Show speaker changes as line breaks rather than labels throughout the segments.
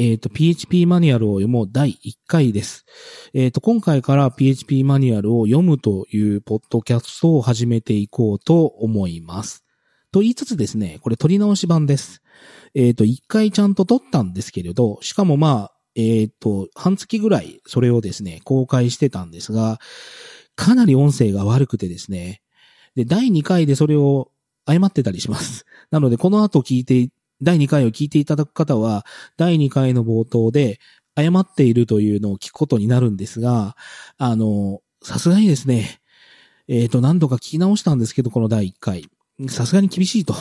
えっ、と、PHP マニュアルを読もう第1回です。えっ、と、今回から PHP マニュアルを読むというポッドキャストを始めていこうと思います。と言いつつですね、これ取り直し版です。えっ、と、1回ちゃんと撮ったんですけれど、しかもまあ、えっ、と、半月ぐらいそれをですね、公開してたんですが、かなり音声が悪くてですね、で、第2回でそれを誤ってたりします。なので、この後聞いて、第2回を聞いていただく方は、第2回の冒頭で誤っているというのを聞くことになるんですが、あの、さすがにですね、えっ、と、何度か聞き直したんですけど、この第1回。さすがに厳しいと。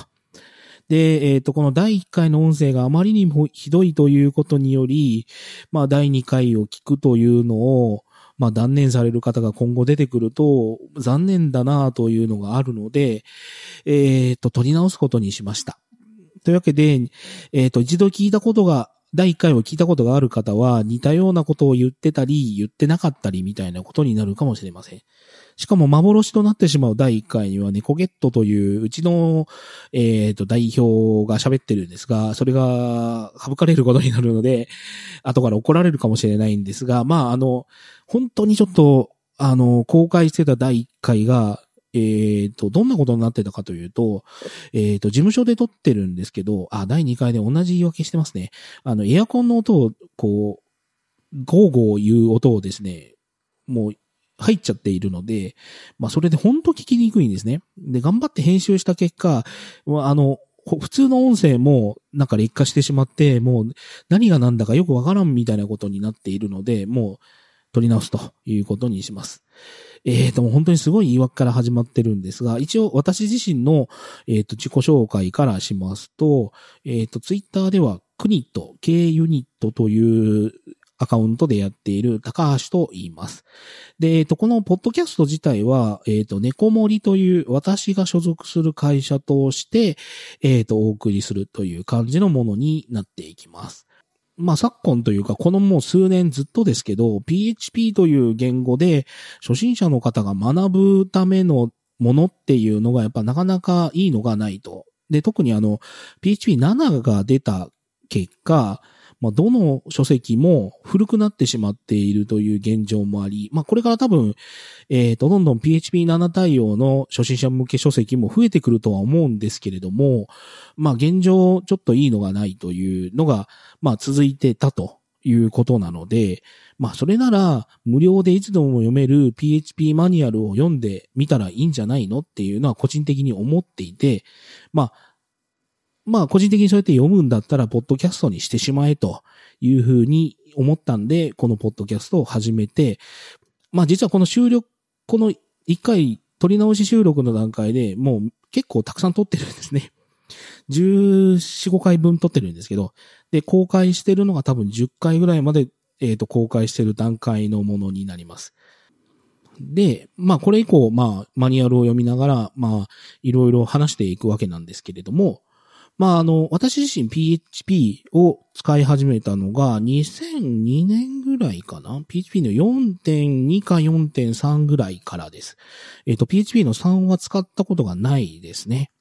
で、えっ、と、この第1回の音声があまりにもひどいということにより、まあ、第2回を聞くというのを、まあ、断念される方が今後出てくると、残念だなというのがあるので、えっ、と、取り直すことにしました。というわけで、えっ、と、一度聞いたことが、第1回を聞いたことがある方は、似たようなことを言ってたり、言ってなかったりみたいなことになるかもしれません。しかも幻となってしまう第1回には、ネコゲットという、うちの、えっ、と、代表が喋ってるんですが、それが省かれることになるので、後から怒られるかもしれないんですが、まあ、あの、本当にちょっと、あの、公開してた第1回が、えっ、と、どんなことになってたかというと、えっ、と、事務所で撮ってるんですけど、あ、第2回で同じ言い訳してますね。あの、エアコンの音を、こう、ゴーゴー言う音をですね、もう、入っちゃっているので、まあ、それで本当聞きにくいんですね。で、頑張って編集した結果、まあの、普通の音声もなんか劣化してしまって、もう何が何だかよくわからんみたいなことになっているので、もう取り直すということにします。えーと、も本当にすごい言い訳から始まってるんですが、一応私自身の、えーと自己紹介からしますと、えーと、ツイッターではクニット、K ユニットというアカウントでやっている高橋と言います。で、えっ、と、このポッドキャスト自体は、えっ、と、猫森という私が所属する会社として、えっ、と、お送りするという感じのものになっていきます。まあ、昨今というか、このもう数年ずっとですけど、PHP という言語で、初心者の方が学ぶためのものっていうのが、やっぱなかなかいいのがないと。で、特にあの、PHP7 が出た結果、まあ、どの書籍も古くなってしまっているという現状もあり、まあ、これから多分、えっ、と、どんどん PHP7 対応の初心者向け書籍も増えてくるとは思うんですけれども、まあ、現状ちょっといいのがないというのが、まあ、続いてたということなので、まあ、それなら、無料でいつでも読める PHP マニュアルを読んでみたらいいんじゃないのっていうのは個人的に思っていて、まあ、まあ個人的にそうやって読むんだったら、ポッドキャストにしてしまえというふうに思ったんで、このポッドキャストを始めて、まあ実はこの収録、この一回取り直し収録の段階でもう結構たくさん撮ってるんですね。14、5回分撮ってるんですけど、で、公開してるのが多分10回ぐらいまで、えっ、と、公開してる段階のものになります。で、まあこれ以降、まあマニュアルを読みながら、まあいろいろ話していくわけなんですけれども、まあ、あの、私自身 PHP を使い始めたのが2002年ぐらいかな ?PHP の4.2か4.3ぐらいからです。えっ、と、PHP の3は使ったことがないですね。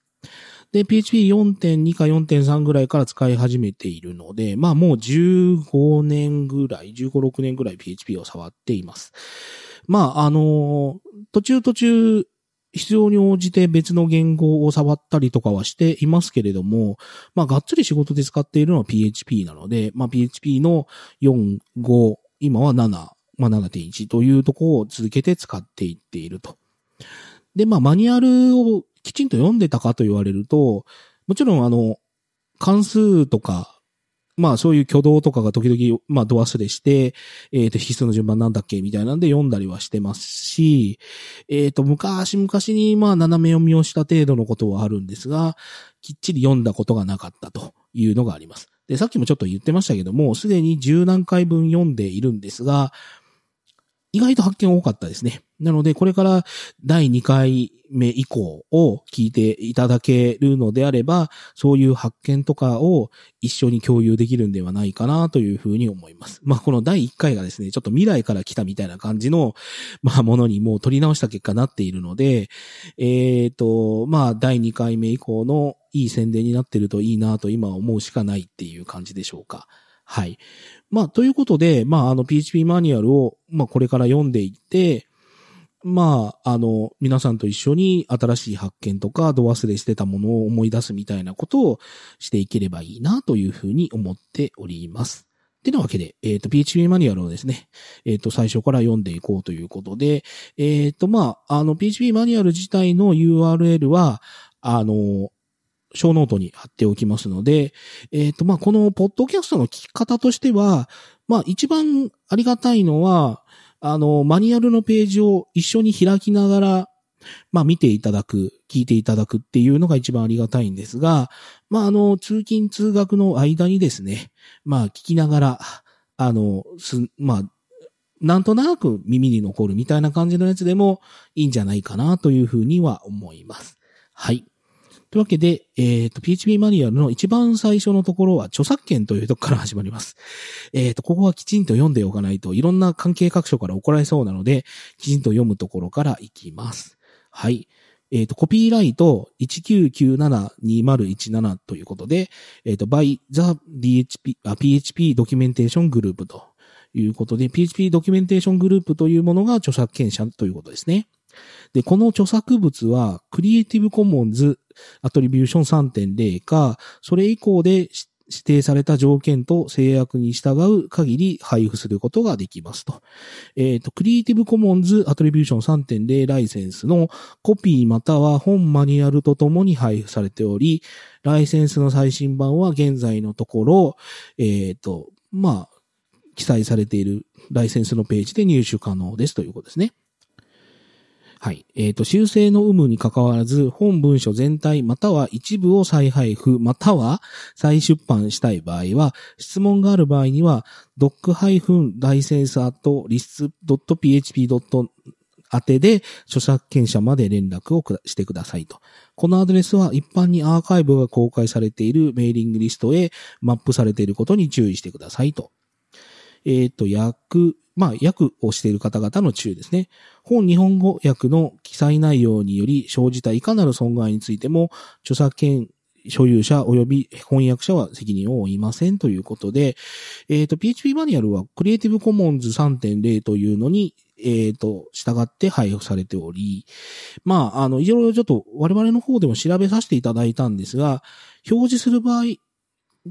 で、PHP4.2 か4.3ぐらいから使い始めているので、まあもう15年ぐらい、15、6年ぐらい PHP を触っています。まあ、あの途中途中、必要に応じて別の言語を触ったりとかはしていますけれども、まあ、がっつり仕事で使っているのは PHP なので、まあ、PHP の4、5、今は7、まあ、7.1というとこを続けて使っていっていると。で、まあ、マニュアルをきちんと読んでたかと言われると、もちろんあの、関数とか、まあそういう挙動とかが時々、まあド忘れして、えっ、と、引数の順番なんだっけみたいなんで読んだりはしてますし、えっ、と、昔々にまあ斜め読みをした程度のことはあるんですが、きっちり読んだことがなかったというのがあります。で、さっきもちょっと言ってましたけども、すでに十何回分読んでいるんですが、意外と発見多かったですね。なので、これから第2回目以降を聞いていただけるのであれば、そういう発見とかを一緒に共有できるんではないかなというふうに思います。まあ、この第1回がですね、ちょっと未来から来たみたいな感じの、まあ、ものにもう取り直した結果になっているので、えっ、と、まあ、第2回目以降のいい宣伝になってるといいなと今思うしかないっていう感じでしょうか。はい。まあ、ということで、まあ、あの、PHP マニュアルを、まあ、これから読んでいって、まあ、あの、皆さんと一緒に新しい発見とか、度忘れしてたものを思い出すみたいなことをしていければいいなというふうに思っております。てなわけで、えっ、ー、と、PHP マニュアルをですね、えっ、ー、と、最初から読んでいこうということで、えっ、ー、と、まあ、あの、PHP マニュアル自体の URL は、あの、ショーノートに貼っておきますので、えっ、と、まあ、このポッドキャストの聞き方としては、まあ、一番ありがたいのは、あの、マニュアルのページを一緒に開きながら、まあ見ていただく、聞いていただくっていうのが一番ありがたいんですが、まああの、通勤通学の間にですね、まあ聞きながら、あの、す、まあ、なんとなく耳に残るみたいな感じのやつでもいいんじゃないかなというふうには思います。はい。というわけで、えっ、ー、と、PHP マニュアルの一番最初のところは著作権というとこから始まります。えっ、ー、と、ここはきちんと読んでおかないといろんな関係各所から怒られそうなので、きちんと読むところからいきます。はい。えっ、ー、と、コピーライト19972017ということで、えっ、と、by the DHP、PHP Documentation Group ということで、PHP Documentation Group というものが著作権者ということですね。で、この著作物は、クリエイティブコモンズアトリビューション3.0か、それ以降で指定された条件と制約に従う限り配布することができますと。えっ、ー、と、クリエイティブコモンズアトリビューション3.0ライセンスのコピーまたは本マニュアルとともに配布されており、ライセンスの最新版は現在のところ、えっ、ー、と、まあ、記載されているライセンスのページで入手可能ですということですね。はい。えっ、ー、と、修正の有無に関わらず、本文書全体または一部を再配布または再出版したい場合は、質問がある場合には、doc-license.list.php. 宛てで著作権者まで連絡をしてくださいと。このアドレスは一般にアーカイブが公開されているメーリングリストへマップされていることに注意してくださいと。えっ、ー、と、訳、まあ、訳をしている方々の注意ですね。本日本語訳の記載内容により生じたいかなる損害についても、著作権所有者及び翻訳者は責任を負いませんということで、えっ、ー、と、PHP マニュアルはクリエイティブコモンズ3.0というのに、えっ、ー、と、従って配布されており、まあ、あの、いろいろちょっと我々の方でも調べさせていただいたんですが、表示する場合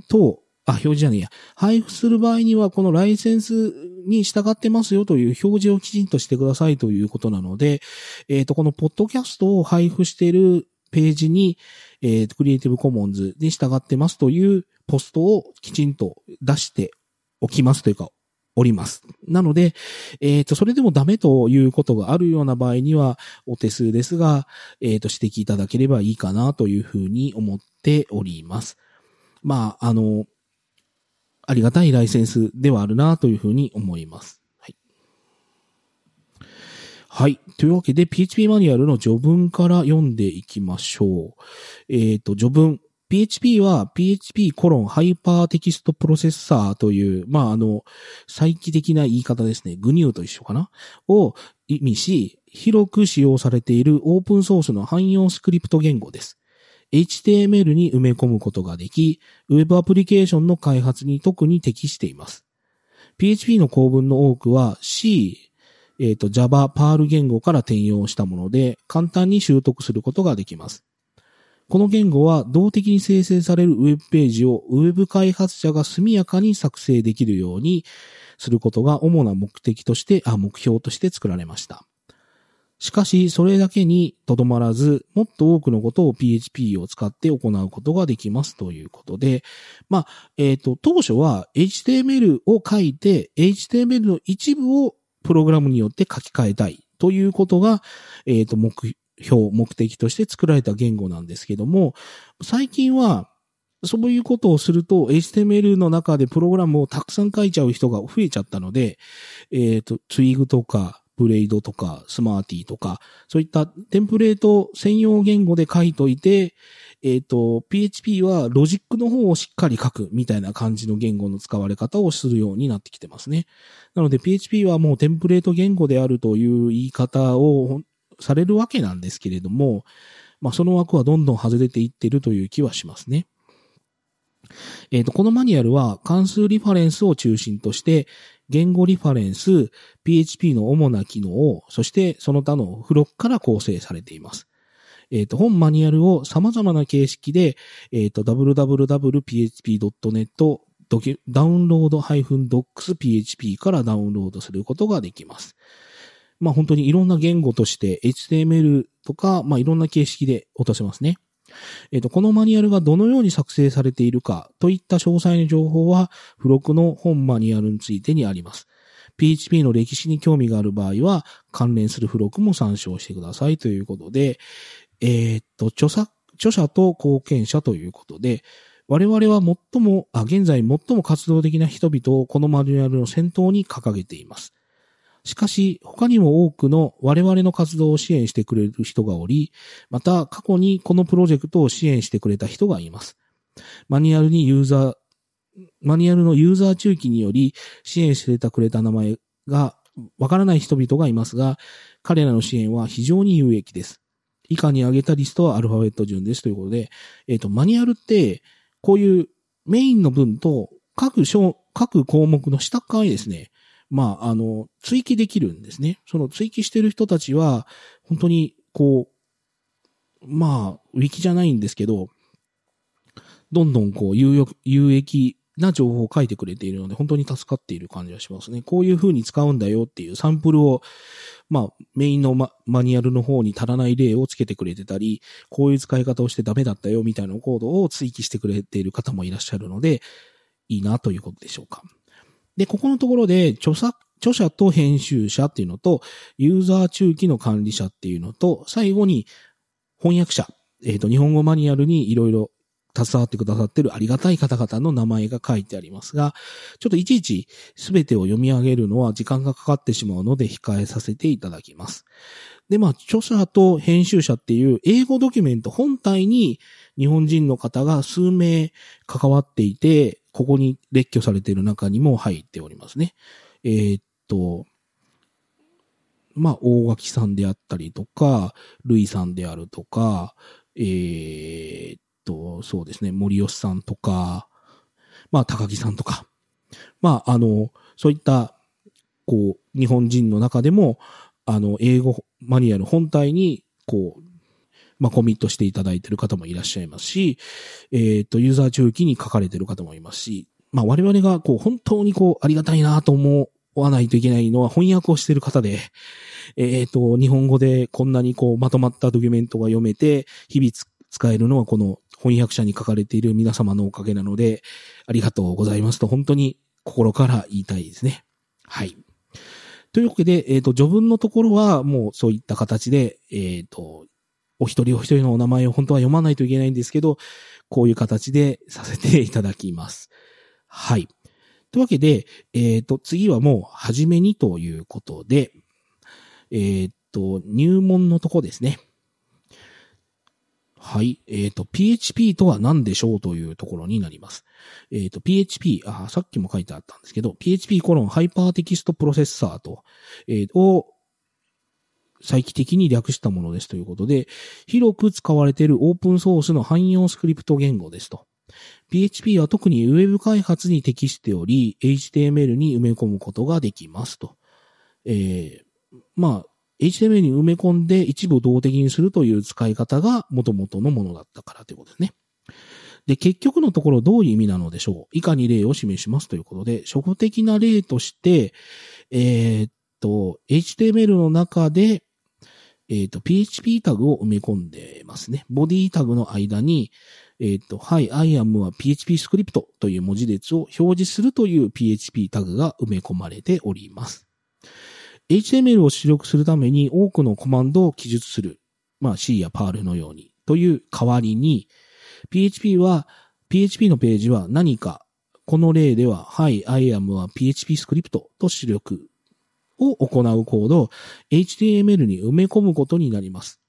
と、あ、表示じゃねえや。配布する場合には、このライセンスに従ってますよという表示をきちんとしてくださいということなので、えっ、ー、と、このポッドキャストを配布しているページに、えっ、ー、と、クリエイティブコモンズに従ってますというポストをきちんと出しておきますというか、おります。なので、えっ、ー、と、それでもダメということがあるような場合には、お手数ですが、えっ、と、指摘いただければいいかなというふうに思っております。まあ、あの、ありがたいライセンスではあるなというふうに思います。はい。はい。というわけで、PHP マニュアルの序文から読んでいきましょう。えっ、ー、と、序文。PHP は PHP コロンハイパーテキストプロセッサーという、まあ、あの、再帰的な言い方ですね。 GNU と一緒かな？を意味し、広く使用されているオープンソースの汎用スクリプト言語です。HTML に埋め込むことができ、Web アプリケーションの開発に特に適しています。PHP の構文の多くは C、えっ、ー、と Java、Perl 言語から転用したもので、簡単に習得することができます。この言語は動的に生成されるウェブページをウェブ開発者が速やかに作成できるようにすることが主な目的として、あ、目標として作られました。しかし、それだけにとどまらず、もっと多くのことを PHP を使って行うことができますということで、まあ、えっ、ー、と、当初は HTML を書いて、HTML の一部をプログラムによって書き換えたいということが、えっ、ー、と、目標、目的として作られた言語なんですけども、最近は、そういうことをすると、HTML の中でプログラムをたくさん書いちゃう人が増えちゃったので、えっ、ー、と、ツイグとか、ブレイドとかスマーティーとか、そういったテンプレート専用言語で書いといて、えっ、ー、と、PHP はロジックの方をしっかり書くみたいな感じの言語の使われ方をするようになってきてますね。なので PHP はもうテンプレート言語であるという言い方をされるわけなんですけれども、まあその枠はどんどん外れていってるという気はしますね。えっ、と、このマニュアルは関数リファレンスを中心として、言語リファレンス、PHP の主な機能、そしてその他の付録から構成されています。えっ、ー、と、本マニュアルを様々な形式で、えっ、ー、と、www.php.net ダウンロード -docs.php からダウンロードすることができます。まあ本当にいろんな言語として HTML とか、まあいろんな形式で落とせますね。えっ、ー、と、このマニュアルがどのように作成されているかといった詳細な情報は、付録の本マニュアルについてにあります。PHP の歴史に興味がある場合は、関連する付録も参照してくださいということで、えっ、ー、と、著作、著者と貢献者ということで、我々は最も、あ、現在最も活動的な人々をこのマニュアルの先頭に掲げています。しかし、他にも多くの我々の活動を支援してくれる人がおり、また過去にこのプロジェクトを支援してくれた人がいます。マニュアルにユーザー、マニュアルのユーザー中期により支援してくれた名前がわからない人々がいますが、彼らの支援は非常に有益です。以下に挙げたリストはアルファベット順ですということで、えっ、ー、と、マニュアルって、こういうメインの文と各章、各項目の下側にですね、まあ、あの、追記できるんですね。その追記してる人たちは、本当に、こう、まあ、ウィキじゃないんですけど、どんどんこう、有有益な情報を書いてくれているので、本当に助かっている感じがしますね。こういう風に使うんだよっていうサンプルを、まあ、メインのママニュアルの方に足らない例をつけてくれてたり、こういう使い方をしてダメだったよみたいなコードを追記してくれている方もいらっしゃるので、いいなということでしょうか。で、ここのところで、著作、著者と編集者っていうのと、ユーザー中期の管理者っていうのと、最後に翻訳者、えっ、ー、と、日本語マニュアルにいろいろ携わってくださってるありがたい方々の名前が書いてありますが、ちょっといちいち全てを読み上げるのは時間がかかってしまうので控えさせていただきます。で、まあ、著者と編集者っていう英語ドキュメント本体に日本人の方が数名関わっていて、ここに列挙されている中にも入っておりますね。えー、っと、まあ、大垣さんであったりとか、ルイさんであるとか、えー、っと、そうですね、森吉さんとか、まあ、高木さんとか、まあ、あの、そういった、こう、日本人の中でも、あの、英語マニュアル本体に、こう、まあ、コミットしていただいている方もいらっしゃいますし、えっ、と、ユーザー中期に書かれている方もいますし、まあ、我々がこう、本当にこう、ありがたいなと思わないといけないのは翻訳をしている方で、えっ、と、日本語でこんなにこう、まとまったドキュメントが読めて、日々使えるのはこの翻訳者に書かれている皆様のおかげなので、ありがとうございますと本当に心から言いたいですね。はい。というわけで、えっ、ー、と、序文のところはもうそういった形で、えっ、ー、と、お一人お一人のお名前を本当は読まないといけないんですけど、こういう形でさせていただきます。はい。というわけで、えっ、ー、と、次はもう、はじめにということで、えっ、ー、と、入門のとこですね。はい。えっ、ー、と、PHP とは何でしょうというところになります。えっ、ー、と、PHP、あ、さっきも書いてあったんですけど、PHP コロンハイパーテキストプロセッサーと、えー、を再帰的に略したものですということで、広く使われているオープンソースの汎用スクリプト言語ですと。PHP は特に Web 開発に適しており、HTML に埋め込むことができますと。えー、まあ、HTML に埋め込んで一部動的にするという使い方が元々のものだったからということですね。で、結局のところどういう意味なのでしょう以下に例を示しますということで、初歩的な例として、えー、っと、HTML の中で、えっ、ー、と、PHP タグを埋め込んでますね。ボディタグの間に、えっ、ー、と、はい、I am は PHP スクリプトという文字列を表示するという PHP タグが埋め込まれております。HTML を出力するために多くのコマンドを記述する。まあ C や PARL のように。という代わりに、PHP は、PHP のページは何か、この例では、はい、I am は PHP スクリプトと出力を行うコードを HTML に埋め込むことになります。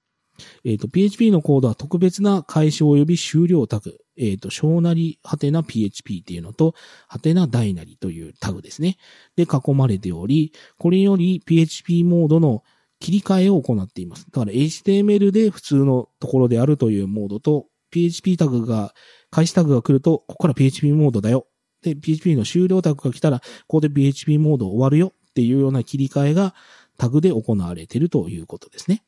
えっ、ー、と、PHP のコードは特別な開始及び終了タグ、えっ、ー、と、小なり、はてな PHP っていうのと、はてな大なりというタグですね。で、囲まれており、これより PHP モードの切り替えを行っています。だから HTML で普通のところであるというモードと、PHP タグが開始タグが来ると、ここから PHP モードだよ。で、PHP の終了タグが来たら、ここで PHP モード終わるよっていうような切り替えがタグで行われているということですね。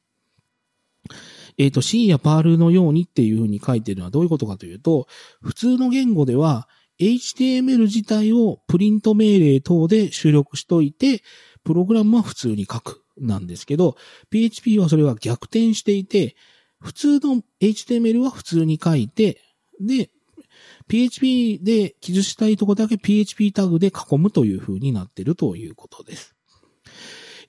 えっ、ー、と、C や PAL のようにっていうふうに書いてるのはどういうことかというと、普通の言語では HTML 自体をプリント命令等で出力しといて、プログラムは普通に書くなんですけど、PHP はそれが逆転していて、普通の HTML は普通に書いて、で、PHP で記述したいとこだけ PHP タグで囲むという風になっているということです。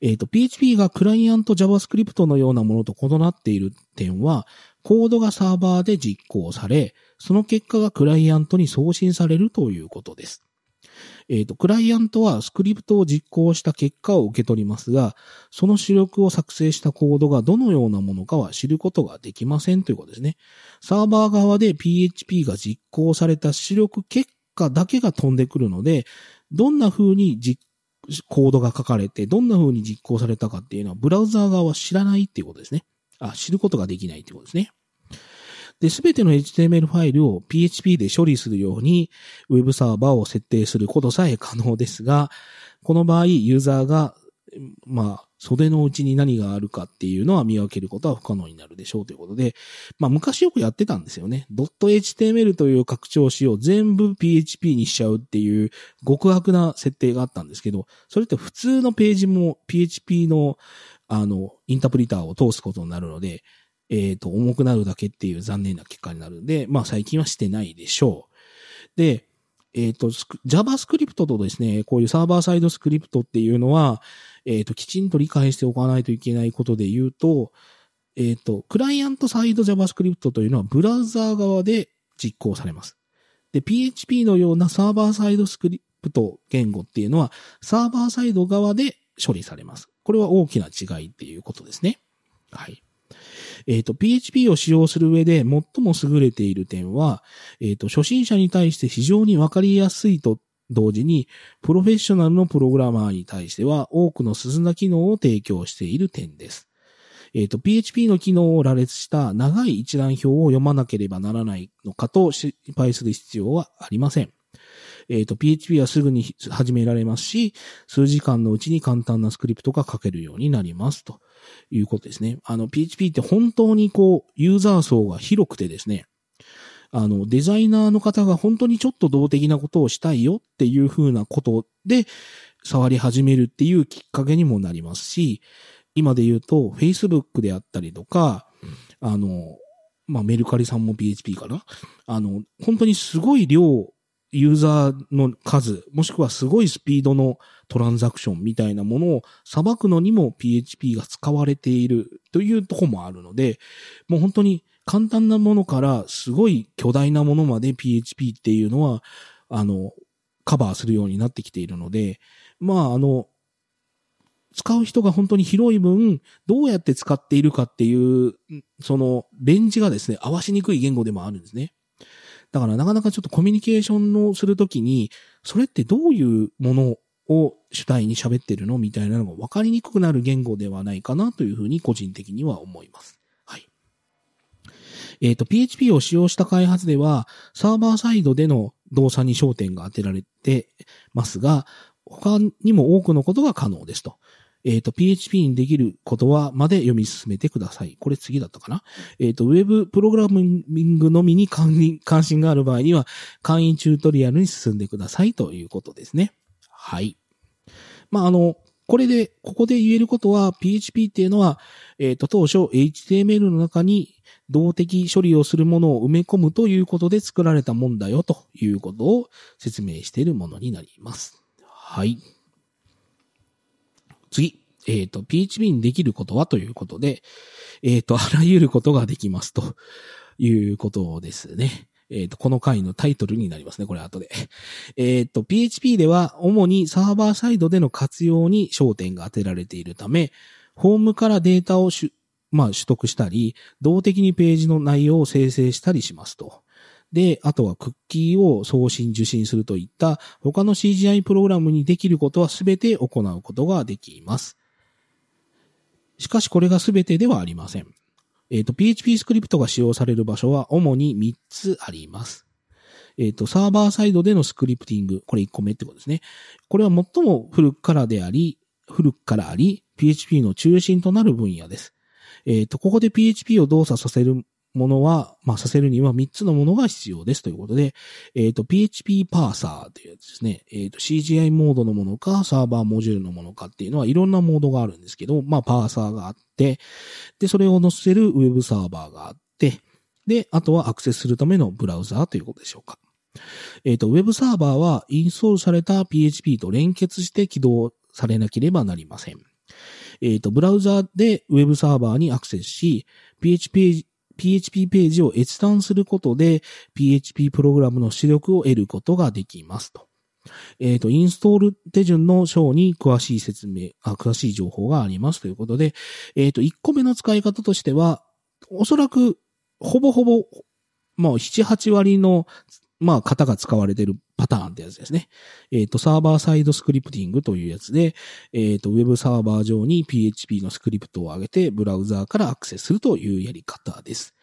えっ、ー、と、PHP がクライアント JavaScript のようなものと異なっている点は、コードがサーバーで実行され、その結果がクライアントに送信されるということです。えっ、ー、と、クライアントはスクリプトを実行した結果を受け取りますが、その出力を作成したコードがどのようなものかは知ることができませんということですね。サーバー側で PHP が実行された出力結果だけが飛んでくるので、どんな風に実コードが書かれて、どんな風に実行されたかっていうのは、ブラウザー側は知らないっていうことですね。あ、知ることができないっていうことですね。で、すべての HTML ファイルを PHP で処理するように、ウェブサーバーを設定することさえ可能ですが、この場合、ユーザーが、まあ、袖の内に何があるかっていうのは見分けることは不可能になるでしょうということで、まあ昔よくやってたんですよね。.html という拡張子を全部 PHP にしちゃうっていう極悪な設定があったんですけど、それって普通のページも PHP のあの、インタプリターを通すことになるので、えっ、ー、と、重くなるだけっていう残念な結果になるんで、まあ最近はしてないでしょう。で、えっ、ー、と、JavaScript とですね、こういうサーバーサイドスクリプトっていうのは、えっ、ー、と、きちんと理解しておかないといけないことで言うと、えっ、と、クライアントサイド JavaScript というのはブラウザー側で実行されます。で、PHP のようなサーバーサイドスクリプト言語っていうのは、サーバーサイド側で処理されます。これは大きな違いっていうことですね。はい。えっ、ー、と、PHP を使用する上で最も優れている点は、えっ、ー、と、初心者に対して非常にわかりやすいと同時に、プロフェッショナルのプログラマーに対しては多くの進んだ機能を提供している点です。えっ、ー、と、PHP の機能を羅列した長い一覧表を読まなければならないのかと心配する必要はありません。えっ、ー、と、PHP はすぐに始められますし、数時間のうちに簡単なスクリプトが書けるようになりますと。いうことですね。あの、PHP って本当にこう、ユーザー層が広くてですね、あの、デザイナーの方が本当にちょっと動的なことをしたいよっていう風なことで、触り始めるっていうきっかけにもなりますし、今で言うと、Facebook であったりとか、あの、まあ、メルカリさんも PHP かな？あの、本当にすごい量ユーザーの数、もしくはすごいスピードのトランザクションみたいなものを裁くのにも PHP が使われているというとこもあるので、もう本当に簡単なものからすごい巨大なものまで PHP っていうのは、あの、カバーするようになってきているので、まあ、あの、使う人が本当に広い分、どうやって使っているかっていう、その、レンジがですね、合わしにくい言語でもあるんですね。だからなかなかちょっとコミュニケーションをするときに、それってどういうものを主体に喋ってるのみたいなのが分かりにくくなる言語ではないかなというふうに個人的には思います。はい。えっ、ー、と、PHP を使用した開発では、サーバーサイドでの動作に焦点が当てられてますが、他にも多くのことが可能ですと。えっ、ー、と、PHP にできることはまで読み進めてください。これ次だったかなえっ、ー、と、ウェブプログラミングのみに関心がある場合には、会員チュートリアルに進んでくださいということですね。はい。まあ、あの、これで、ここで言えることは、PHP っていうのは、えっ、ー、と、当初 HTML の中に動的処理をするものを埋め込むということで作られたもんだよということを説明しているものになります。はい。次。えっ、ー、と、PHP にできることはということで、えっ、ー、と、あらゆることができますということですね。えっ、ー、と、この回のタイトルになりますね、これ後で。えっ、と、PHP では主にサーバーサイドでの活用に焦点が当てられているため、ホームからデータをまあ、取得したり、動的にページの内容を生成したりしますと。で、あとはクッキーを送信受信するといった他の CGI プログラムにできることはすべて行うことができます。しかしこれがすべてではありません。えっ、ー、と、PHP スクリプトが使用される場所は主に3つあります。えっ、と、サーバーサイドでのスクリプティング、これ1個目ってことですね。これは最も古くからであり、古くからあり、PHP の中心となる分野です。えっ、と、ここで PHP を動作させるものは、まあ、させるには3つのものが必要ですということで、えっ、ー、と、PHP パーサーというやつですね。えっ、ー、と、CGI モードのものか、サーバーモジュールのものかっていうのはいろんなモードがあるんですけど、まあ、パーサーがあって、で、それを載せるウェブサーバーがあって、で、あとはアクセスするためのブラウザーということでしょうか。えっ、ー、と、ウェブサーバーはインストールされた PHP と連結して起動されなければなりません。えっ、と、ブラウザーでウェブサーバーにアクセスし、PHP PHP ページを閲覧することで PHP プログラムの出力を得ることができますと。えっ、ー、と、インストール手順の章に詳しい説明、あ詳しい情報がありますということで、えっ、ー、と、1個目の使い方としては、おそらく、ほぼほぼ、まあ、7、8割のまあ、型が使われてるパターンってやつですね。えっ、ー、と、サーバーサイドスクリプティングというやつで、えっ、ー、と、ウェブサーバー上に PHP のスクリプトを上げて、ブラウザーからアクセスするというやり方です。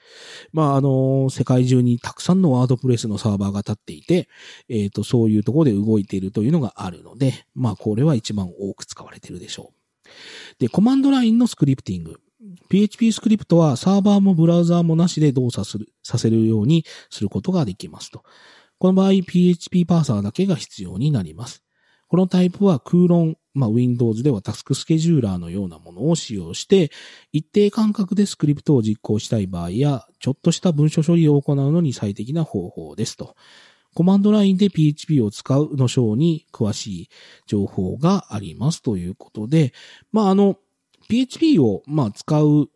まあ、あの、世界中にたくさんのワードプレスのサーバーが立っていて、えっ、ー、と、そういうところで動いているというのがあるので、まあ、これは一番多く使われているでしょう。で、コマンドラインのスクリプティング。PHP スクリプトはサーバーもブラウザーもなしで動作する、させるようにすることができますと。この場合 PHP パーサーだけが必要になります。このタイプは空論、まあ、Windows ではタスクスケジューラーのようなものを使用して、一定間隔でスクリプトを実行したい場合や、ちょっとした文書処理を行うのに最適な方法ですと。コマンドラインで PHP を使うの章に詳しい情報がありますということで、まあ、あの、PHP を、まあ、使う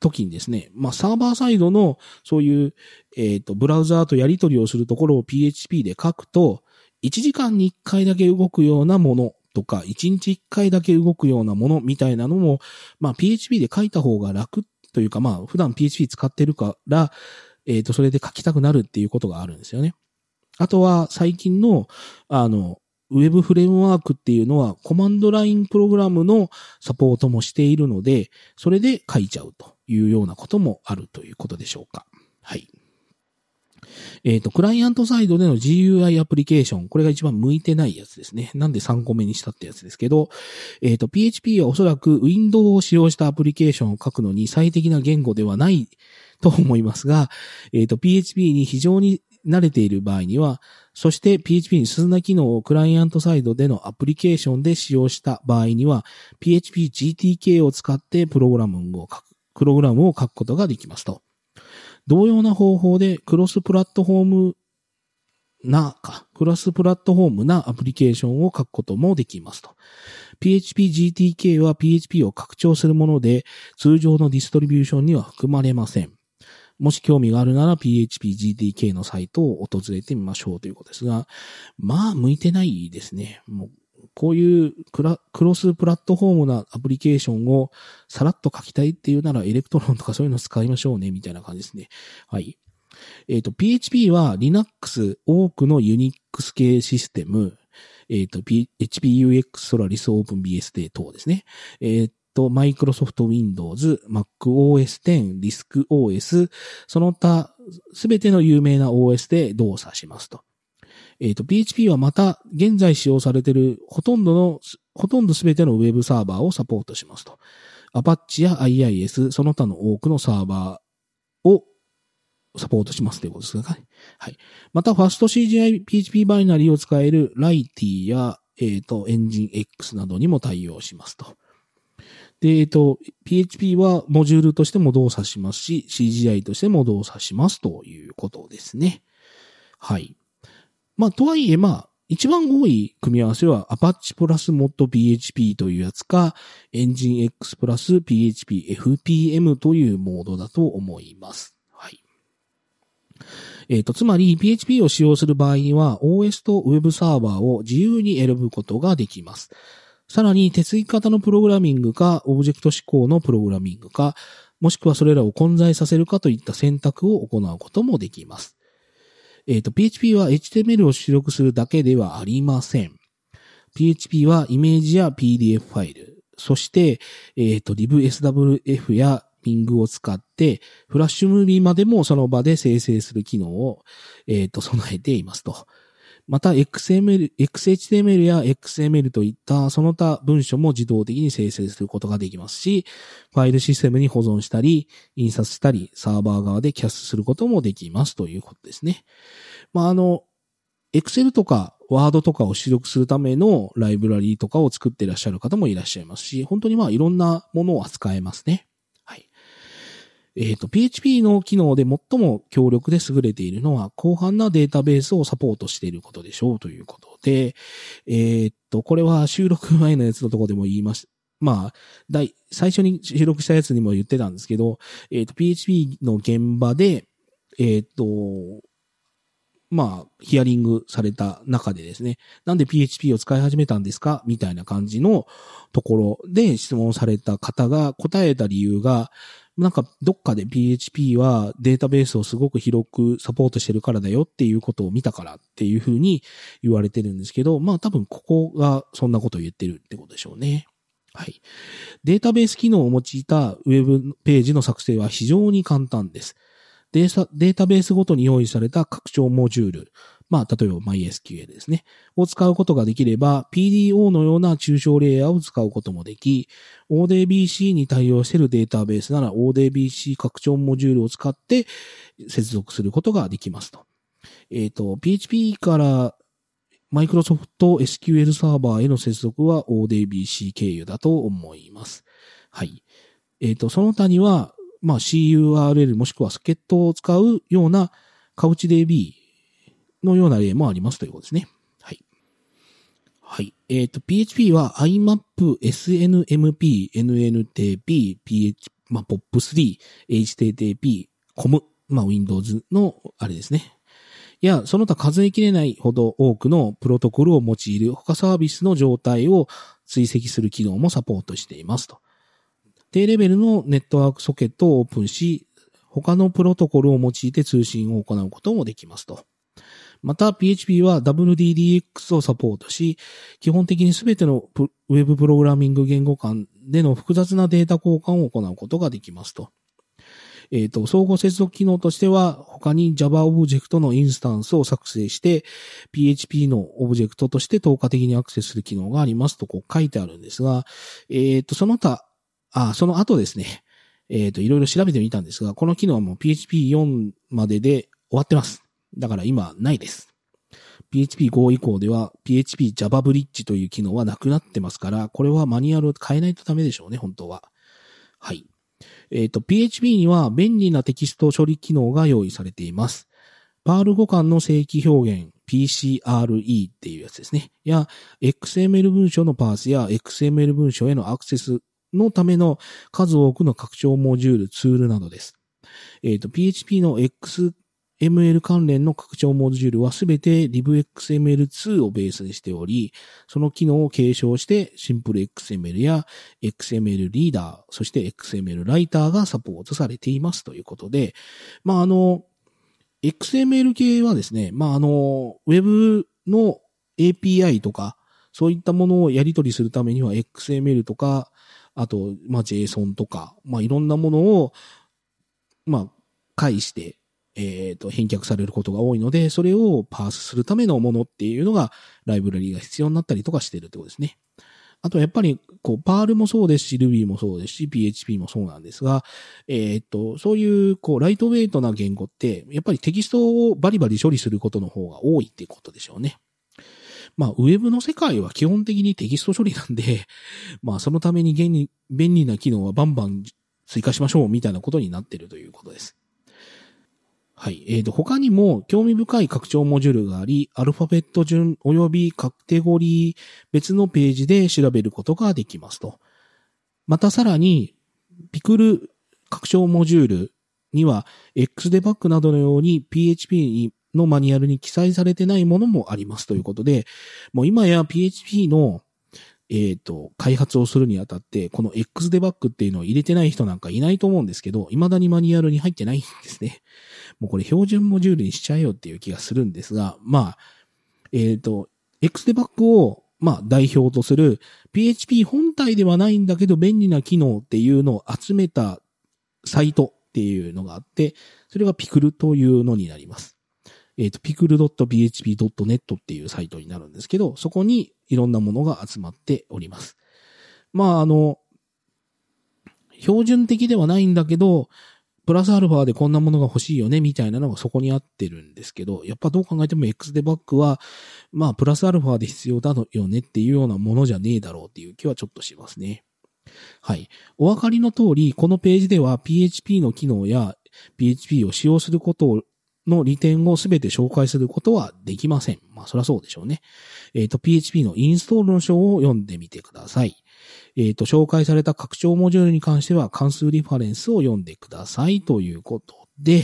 時にですね、まあ、サーバーサイドの、そういう、えっ、と、ブラウザーとやり取りをするところを PHP で書くと、1時間に1回だけ動くようなものとか、1日1回だけ動くようなものみたいなのも、まあ、PHP で書いた方が楽というか、まあ、普段 PHP 使ってるから、えっ、と、それで書きたくなるっていうことがあるんですよね。あとは、最近の、あの、ウェブフレームワークっていうのはコマンドラインプログラムのサポートもしているので、それで書いちゃうというようなこともあるということでしょうか。はい。えっ、ー、と、クライアントサイドでの GUI アプリケーション、これが一番向いてないやつですね。なんで3個目にしたってやつですけど、えっ、ー、と、PHP はおそらく Windows を使用したアプリケーションを書くのに最適な言語ではないと思いますが、えっ、ー、と、PHP に非常に慣れている場合には、そして PHP に進んだ機能をクライアントサイドでのアプリケーションで使用した場合には、PHP GTK を使ってプログラムを書く、プログラムを書くことができますと。同様な方法でクロスプラットフォームなか、クロスプラットフォームなアプリケーションを書くこともできますと。PHP GTK は PHP を拡張するもので、通常のディストリビューションには含まれません。もし興味があるなら PHP GTK のサイトを訪れてみましょうということですが、まあ、向いてないですね。もう、こういうクラクロスプラットフォームなアプリケーションをさらっと書きたいっていうなら Electron とかそういうの使いましょうね、みたいな感じですね。はい。えっ、ー、と、PHP は Linux 多くの Unix 系システム、えっ、ー、と、HPUX Solaris OpenBSD 等ですね。えっ、ー、と、Microsoft Windows、MacOS 10、RISC-OS、その他、すべての有名な OS で動作しますと。えっ、ー、と、PHP はまた、現在使用されているほとんどの、ほとんどすべての Web サーバーをサポートしますと。Apache や IIS、その他の多くのサーバーをサポートしますということですね。はい。また、ファスト CGI PHP バイナリーを使える Lighty や、えっ、ー、と、エンジン X などにも対応しますと。で、えっと、PHP はモジュールとしても動作しますし、CGI としても動作しますということですね。はい。まあ、とはいえ、まあ、一番多い組み合わせは Apache プラス Mod PHP というやつか、Engine X プラス PHP FPM というモードだと思います。はい。えっ、ー、と、つまり PHP を使用する場合には OS と Web サーバーを自由に選ぶことができます。さらに、手続き型のプログラミングか、オブジェクト指向のプログラミングか、もしくはそれらを混在させるかといった選択を行うこともできます。えっ、ー、と、PHP は HTML を出力するだけではありません。PHP はイメージや PDF ファイル、そして、えっ、ー、と、libswf や Ping を使って、フラッシュムービーまでもその場で生成する機能を、えっ、ー、と、備えていますと。また、XML、XHTML や XML といったその他文書も自動的に生成することができますし、ファイルシステムに保存したり、印刷したり、サーバー側でキャスすることもできますということですね。まあ、あの、Excel とか Word とかを出力するためのライブラリーとかを作っていらっしゃる方もいらっしゃいますし、本当にまあいろんなものを扱えますね。えっ、ー、と、PHP の機能で最も強力で優れているのは、広範なデータベースをサポートしていることでしょうということで、えっ、と、これは収録前のやつのとこでも言いました。まあ、大、最初に収録したやつにも言ってたんですけど、えっ、ー、と、PHP の現場で、えっ、と、まあ、ヒアリングされた中でですね、なんで PHP を使い始めたんですか？みたいな感じのところで質問された方が答えた理由が、なんかどっかで PHP はデータベースをすごく広くサポートしてるからだよっていうことを見たからっていうふうに言われてるんですけど、まあ多分ここがそんなことを言ってるってことでしょうね。はい。データベース機能を用いたウェブページの作成は非常に簡単です。データベースごとに用意された拡張モジュール、まあ、例えば MySQL ですね。を使うことができれば、PDO のような抽象レイヤーを使うこともでき、ODBC に対応しているデータベースなら ODBC 拡張モジュールを使って接続することができますと。えっ、ー、と、PHP からマイクロソフト SQL サーバーへの接続は ODBC 経由だと思います。はい。えっ、ー、と、その他には、まあ、CURL もしくはスケットを使うようなカウチ DB のような例もありますということですね。はい。はい。えっ、ー、と、PHP は IMAP、SNMP、NNTP、PH、まあ、POP3、HTTP、COM、まあ、Windows のあれですね。いや、その他数えきれないほど多くのプロトコルを用いる他サービスの状態を追跡する機能もサポートしていますと。低レベルのネットワークソケットをオープンし、他のプロトコルを用いて通信を行うこともできますと。また PHP は WDDX をサポートし、基本的にすべてのウェブプログラミング言語間での複雑なデータ交換を行うことができますと。えっ、ー、と、相互接続機能としては、他に Java オブジェクトのインスタンスを作成して、PHP のオブジェクトとして透過的にアクセスする機能がありますとこう書いてあるんですが、えっ、ー、と、その他、あ、その後ですね、えっ、ー、と、いろいろ調べてみたんですが、この機能はもう PHP4 までで終わってます。だから今ないです。PHP5 以降では PHP Java Bridge という機能はなくなってますから、これはマニュアルを変えないとダメでしょうね、本当は。はい。えっ、ー、と、PHP には便利なテキスト処理機能が用意されています。パール互換の正規表現、PCRE っていうやつですね。や、XML 文書のパースや XML 文書へのアクセスのための数多くの拡張モジュール、ツールなどです。えっ、ー、と、PHP の X ML 関連の拡張モジュールはすべて LibXML2 をベースにしており、その機能を継承してシンプル XML や XML リーダー、そして XML ライターがサポートされていますということで、まあ、あの、XML 系はですね、まあ、あの、Web の API とか、そういったものをやり取りするためには XML とか、あと、まあ、JSON とか、まあ、いろんなものを、まあ、介して、えっ、ー、と、返却されることが多いので、それをパースするためのものっていうのが、ライブラリーが必要になったりとかしてるってことですね。あとやっぱり、こう、パールもそうですし、Ruby もそうですし、PHP もそうなんですが、えっ、と、そういう、こう、ライトウェイトな言語って、やっぱりテキストをバリバリ処理することの方が多いっていうことでしょうね。まあ、ウェブの世界は基本的にテキスト処理なんで、まあ、そのために便利な機能はバンバン追加しましょうみたいなことになってるということです。はい。えっ、ー、と、他にも興味深い拡張モジュールがあり、アルファベット順及びカテゴリー別のページで調べることができますと。またさらに、ピクル拡張モジュールには、XDebug などのように PHP のマニュアルに記載されてないものもありますということで、もう今や PHP のえっ、ー、と、開発をするにあたって、この XDebug っていうのを入れてない人なんかいないと思うんですけど、未だにマニュアルに入ってないんですね。もうこれ標準モジュールにしちゃえよっていう気がするんですが、まあ、えっ、ー、と、XDebug を、まあ、代表とする PHP 本体ではないんだけど便利な機能っていうのを集めたサイトっていうのがあって、それがピクルというのになります。えっ、と、pickle.php.net っていうサイトになるんですけど、そこにいろんなものが集まっております。まあ、あの、標準的ではないんだけど、プラスアルファでこんなものが欲しいよね、みたいなのがそこにあってるんですけど、やっぱどう考えても XDebug は、まあ、プラスアルファで必要だよねっていうようなものじゃねえだろうっていう気はちょっとしますね。はい。お分かりの通り、このページでは PHP の機能や PHP を使用することの利点をすべて紹介することはできません。まあ、そりゃそうでしょうね。えっ、と、PHP のインストールの章を読んでみてください。えっ、と、紹介された拡張モジュールに関しては関数リファレンスを読んでくださいということで、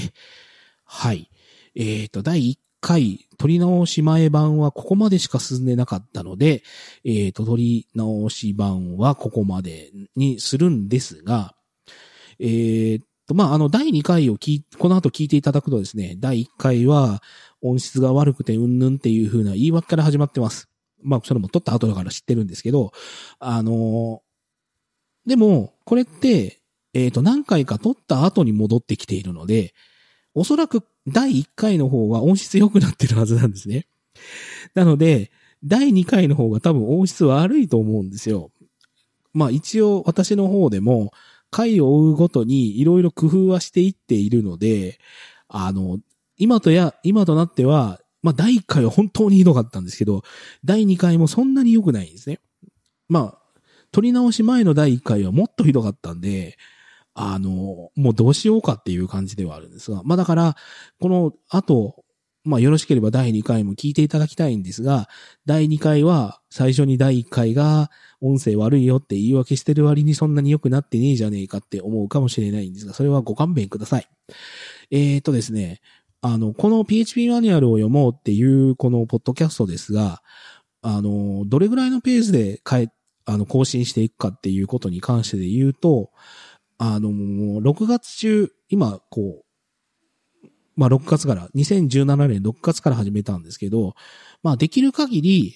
はい。えっ、と、第1回取り直し前版はここまでしか進んでなかったので、えっ、と、取り直し版はここまでにするんですが、えっ、と、まあ、あの、第2回を聞い、この後聞いていただくとですね、第1回は音質が悪くてうんぬんっていう風な言い訳から始まってます。まあ、それも撮った後だから知ってるんですけど、あのでも、これって、えっ、と、何回か撮った後に戻ってきているので、おそらく第1回の方は音質良くなってるはずなんですね。なので、第2回の方が多分音質悪いと思うんですよ。まあ一応私の方でも回を追うごとにいろいろ工夫はしていっているので、あの、今とや、今となっては、まあ第1回は本当にひどかったんですけど、第2回もそんなに良くないんですね。まあ、撮り直し前の第1回はもっとひどかったんで、あの、もうどうしようかっていう感じではあるんですが、まあだから、この後、まあよろしければ第2回も聞いていただきたいんですが、第2回は最初に第1回が音声悪いよって言い訳してる割にそんなに良くなってねえじゃねえかって思うかもしれないんですが、それはご勘弁ください。えー、とですね、あの、この PHP マニュアルを読もうっていうこのポッドキャストですが、あの、どれぐらいのペースで変え、あの、更新していくかっていうことに関してで言うと、あの、6月中、今、こう、まあ、6月から、2017年6月から始めたんですけど、まあ、できる限り、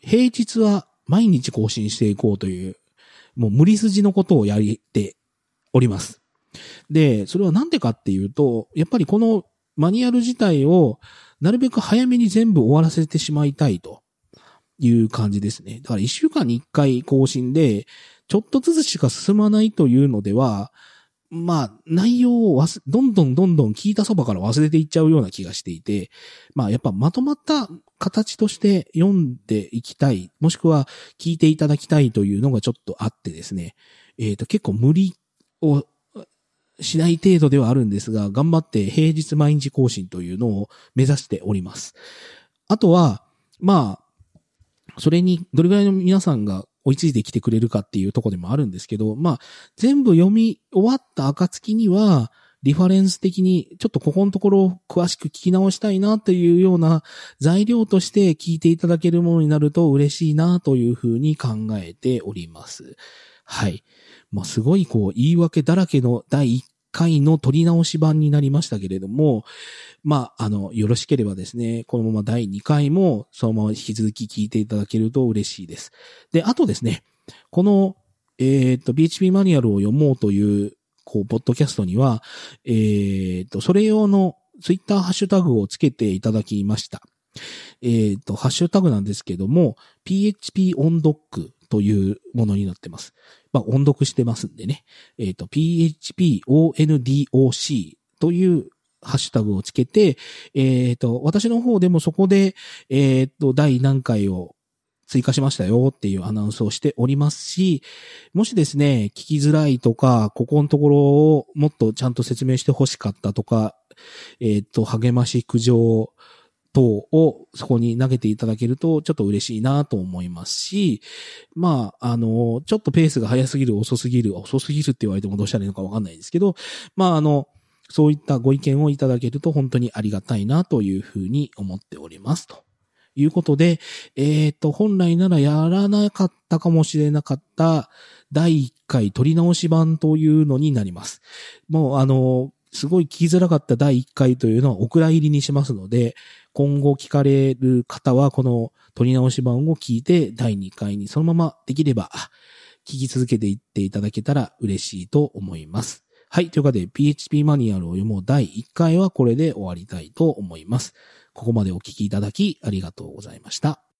平日は毎日更新していこうという、もう無理筋のことをやっております。で、それはなんでかっていうと、やっぱりこのマニュアル自体をなるべく早めに全部終わらせてしまいたいという感じですね。だから1週間に1回更新で、ちょっとずつしか進まないというのでは、まあ、内容を忘どんどんどんどん聞いたそばから忘れていっちゃうような気がしていて、まあ、やっぱまとまった形として読んでいきたい、もしくは聞いていただきたいというのがちょっとあってですね、えっ、と、結構無理をしない程度ではあるんですが、頑張って平日毎日更新というのを目指しております。あとは、まあ、それにどれぐらいの皆さんが追いついてきてくれるかっていうとこでもあるんですけど、まあ、全部読み終わった暁には、リファレンス的に、ちょっとここのところを詳しく聞き直したいなというような材料として聞いていただけるものになると嬉しいなというふうに考えております。はい。まあ、すごいこう、言い訳だらけの第1回の取り直し版になりましたけれども、まあ、あの、よろしければですね、このまま第2回もそのまま引き続き聞いていただけると嬉しいです。で、あとですね、この、えっ、と、PHP マニュアルを読もうという、こう、ポッドキャストには、えっ、と、それ用のツイッターハッシュタグをつけていただきました。えっ、と、ハッシュタグなんですけども、PHP 音読というものになってます。まあ、音読してますんでね。えっ、と、PHP ONDOC というハッシュタグをつけて、えっ、と、私の方でもそこで、えっ、と、第何回を追加しましたよっていうアナウンスをしておりますし、もしですね、聞きづらいとか、ここのところをもっとちゃんと説明して欲しかったとか、えっ、と、励まし苦情等をそこに投げていただけるとちょっと嬉しいなと思いますし、まあ、あの、ちょっとペースが早すぎる、遅すぎる、遅すぎるって言われてもどうしたらいいのかわかんないですけど、まあ、あの、そういったご意見をいただけると本当にありがたいなというふうに思っておりますと。いうことで、えっ、と、本来ならやらなかったかもしれなかった第1回取り直し版というのになります。もう、あの、すごい聞きづらかった第1回というのはお蔵入りにしますので、今後聞かれる方はこの取り直し版を聞いて第2回にそのままできれば聞き続けていっていただけたら嬉しいと思います。はい。ということで、PHP マニュアルを読もう第1回はこれで終わりたいと思います。ここまでお聞きいただきありがとうございました。